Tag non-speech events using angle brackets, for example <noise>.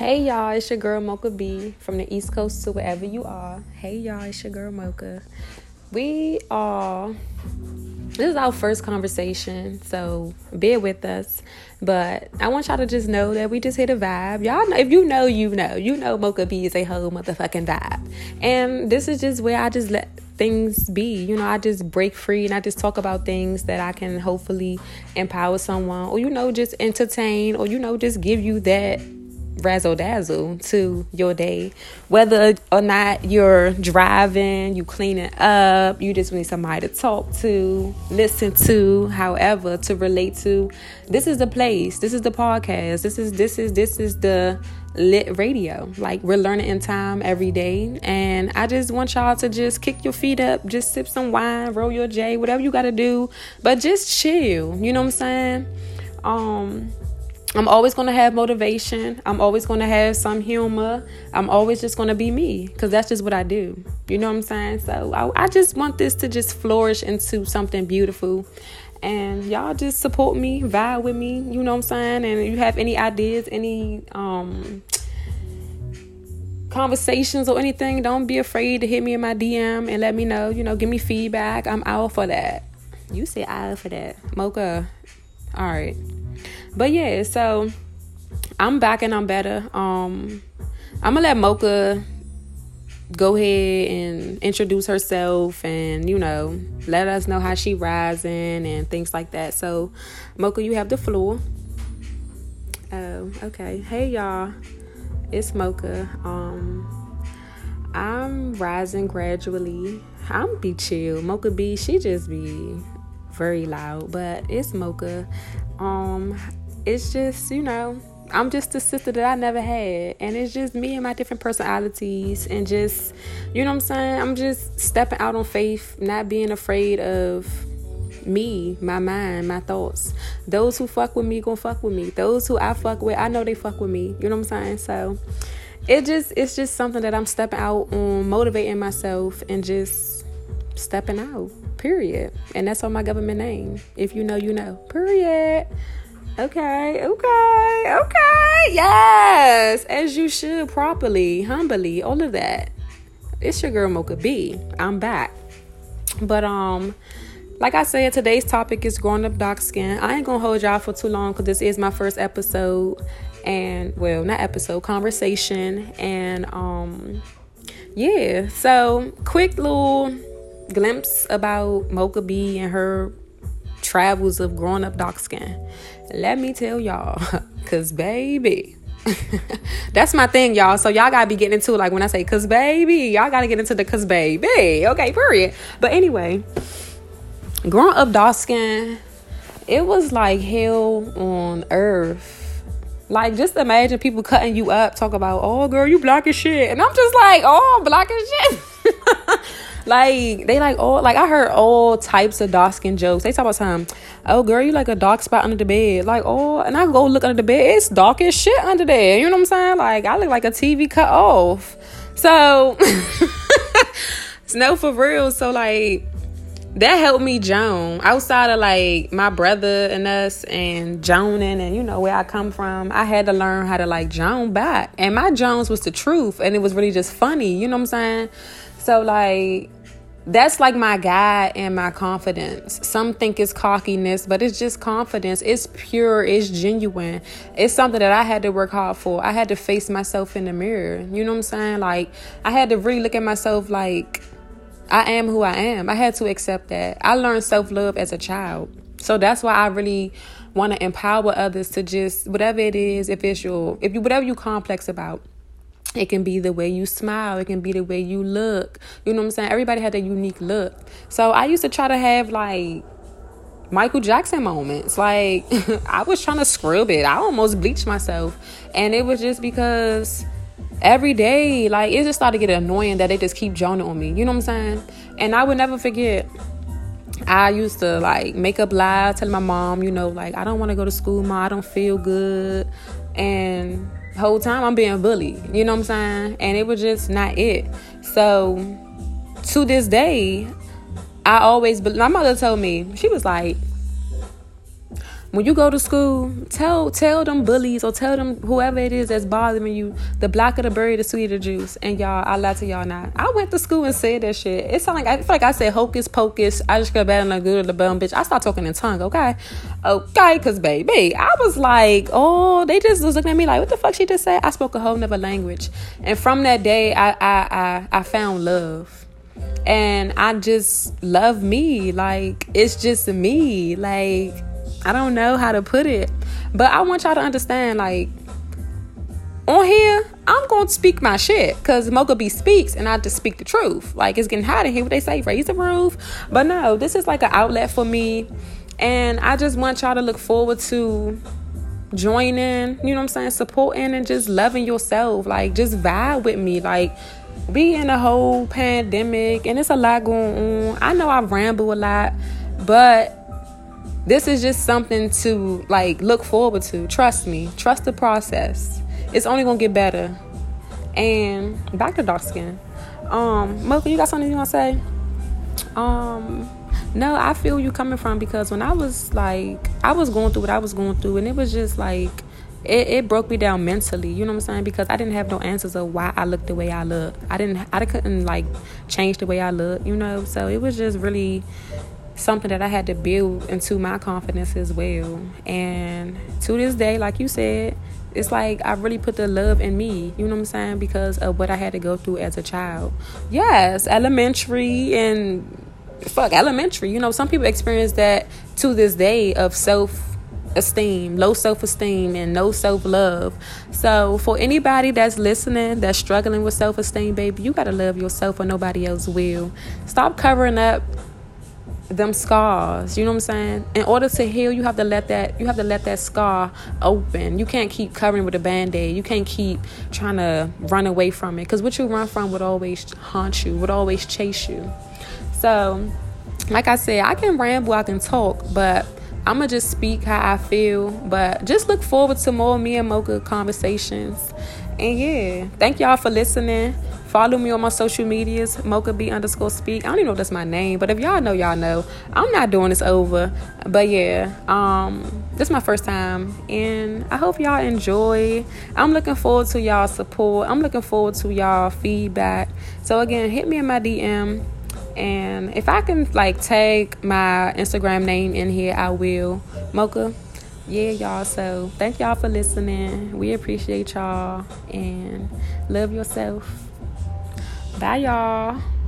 Hey y'all, it's your girl Mocha B from the East Coast to wherever you are. Hey y'all, it's your girl Mocha. We are this is our first conversation, so bear with us. But I want y'all to just know that we just hit a vibe. Y'all know if you know, you know. You know Mocha B is a whole motherfucking vibe. And this is just where I just let things be. You know, I just break free and I just talk about things that I can hopefully empower someone or, you know, just entertain or, you know, just give you that razzle dazzle to your day. Whether or not you're driving, you cleaning up, you just need somebody to talk to, listen to, however, to relate to. This is the place. This is the podcast. This is this is this is the lit radio. Like we're learning in time every day. And I just want y'all to just kick your feet up, just sip some wine, roll your J, whatever you gotta do. But just chill. You know what I'm saying? Um I'm always going to have motivation. I'm always going to have some humor. I'm always just going to be me because that's just what I do. You know what I'm saying? So I, I, just want this to just flourish into something beautiful. And y'all just support me, vibe with me. You know what I'm saying? And if you have any ideas, any um, conversations or anything, don't be afraid to hit me in my DM and let me know. You know, give me feedback. I'm out for that. You say out for that. Mocha. All right. But yeah, so I'm back and I'm better. Um, I'm gonna let Mocha go ahead and introduce herself and you know let us know how she rising and things like that. So, Mocha, you have the floor. Oh, okay. Hey y'all, it's Mocha. Um, I'm rising gradually. I'm be chill. Mocha B, she just be very loud, but it's Mocha. Um, it's just, you know, I'm just a sister that I never had. And it's just me and my different personalities and just, you know what I'm saying? I'm just stepping out on faith, not being afraid of me, my mind, my thoughts. Those who fuck with me gonna fuck with me. Those who I fuck with, I know they fuck with me. You know what I'm saying? So it just it's just something that I'm stepping out on, motivating myself and just stepping out. Period. And that's on my government name. If you know, you know. Period. Okay, okay, okay. Yes, as you should properly, humbly, all of that. It's your girl Mocha B. I'm back. But um like I said, today's topic is growing up dark skin. I ain't gonna hold y'all for too long because this is my first episode and well not episode conversation and um yeah so quick little glimpse about mocha b and her travels of growing up dark skin let me tell y'all, <laughs> cause baby, <laughs> that's my thing, y'all. So y'all gotta be getting into. Like when I say cause baby, y'all gotta get into the cause baby. Okay, period. But anyway, growing up dark skin, it was like hell on earth. Like just imagine people cutting you up, talk about, oh girl, you black as shit. And I'm just like, oh black as shit. <laughs> Like they like all like I heard all types of dark skin jokes. They talk about some, oh girl, you like a dark spot under the bed. Like oh, and I go look under the bed, it's dark as shit under there. You know what I'm saying? Like I look like a TV cut off. So it's <laughs> no for real. So like that helped me Joan. Outside of like my brother and us and Joaning and you know where I come from, I had to learn how to like Joan back. And my Jones was the truth and it was really just funny, you know what I'm saying? So like that's like my guide and my confidence. Some think it's cockiness, but it's just confidence. It's pure, it's genuine. It's something that I had to work hard for. I had to face myself in the mirror. You know what I'm saying? Like, I had to really look at myself like, I am who I am. I had to accept that. I learned self love as a child. So that's why I really want to empower others to just, whatever it is, if it's your, if you, whatever you complex about, it can be the way you smile. It can be the way you look. You know what I'm saying? Everybody had a unique look. So I used to try to have like Michael Jackson moments. Like <laughs> I was trying to scrub it. I almost bleached myself. And it was just because every day, like it just started to get annoying that they just keep joning on me. You know what I'm saying? And I would never forget. I used to like make up lies, tell my mom, you know, like I don't want to go to school, mom. I don't feel good. And whole time I'm being bullied. You know what I'm saying? And it was just not it. So to this day, I always my mother told me, she was like, when you go to school, tell tell them bullies or tell them whoever it is that's bothering you, the blacker the berry, the sweeter the juice. And y'all, I lied to y'all not. I went to school and said that shit. It sound like I feel like I said hocus pocus. I just got bad and the good of the bum bitch. I start talking in tongue, okay? Okay, cause baby, I was like, oh, they just was looking at me like, what the fuck she just said? I spoke a whole nother language. And from that day I I I, I found love and I just love me. Like it's just me. Like I don't know how to put it, but I want y'all to understand. Like on here, I'm gonna speak my shit because Mocha B speaks, and I just speak the truth. Like it's getting hot in here. What they say, raise the roof. But no, this is like an outlet for me, and I just want y'all to look forward to joining. You know what I'm saying? Supporting and just loving yourself. Like just vibe with me. Like we in a whole pandemic and it's a lot going on. I know I ramble a lot, but this is just something to like look forward to. Trust me. Trust the process. It's only gonna get better. And back to dark skin. Um, Mocha, you got something you wanna say? Um, no, I feel you coming from because when I was like I was going through what I was going through and it was just like it, it broke me down mentally you know what i'm saying because i didn't have no answers of why i looked the way i look i didn't i couldn't like change the way i look you know so it was just really something that i had to build into my confidence as well and to this day like you said it's like I really put the love in me, you know what I'm saying, because of what I had to go through as a child. Yes, elementary and fuck elementary. You know, some people experience that to this day of self esteem, low self esteem, and no self love. So, for anybody that's listening that's struggling with self esteem, baby, you gotta love yourself or nobody else will. Stop covering up them scars you know what i'm saying? In order to heal you have to let that you have to let that scar open. You can't keep covering with a band-aid. You can't keep trying to run away from it because what you run from would always haunt you would always chase you. So like i said i can ramble i can talk but I'm gonna just speak how I feel, but just look forward to more me and Mocha conversations. And yeah, thank y'all for listening. Follow me on my social medias, Mocha B underscore speak. I don't even know if that's my name, but if y'all know, y'all know. I'm not doing this over. But yeah, um, this is my first time and I hope y'all enjoy. I'm looking forward to y'all support. I'm looking forward to y'all feedback. So again, hit me in my DM and if I can like tag my Instagram name in here, I will. Mocha. Yeah, y'all. So thank y'all for listening. We appreciate y'all and love yourself. Bye, y'all.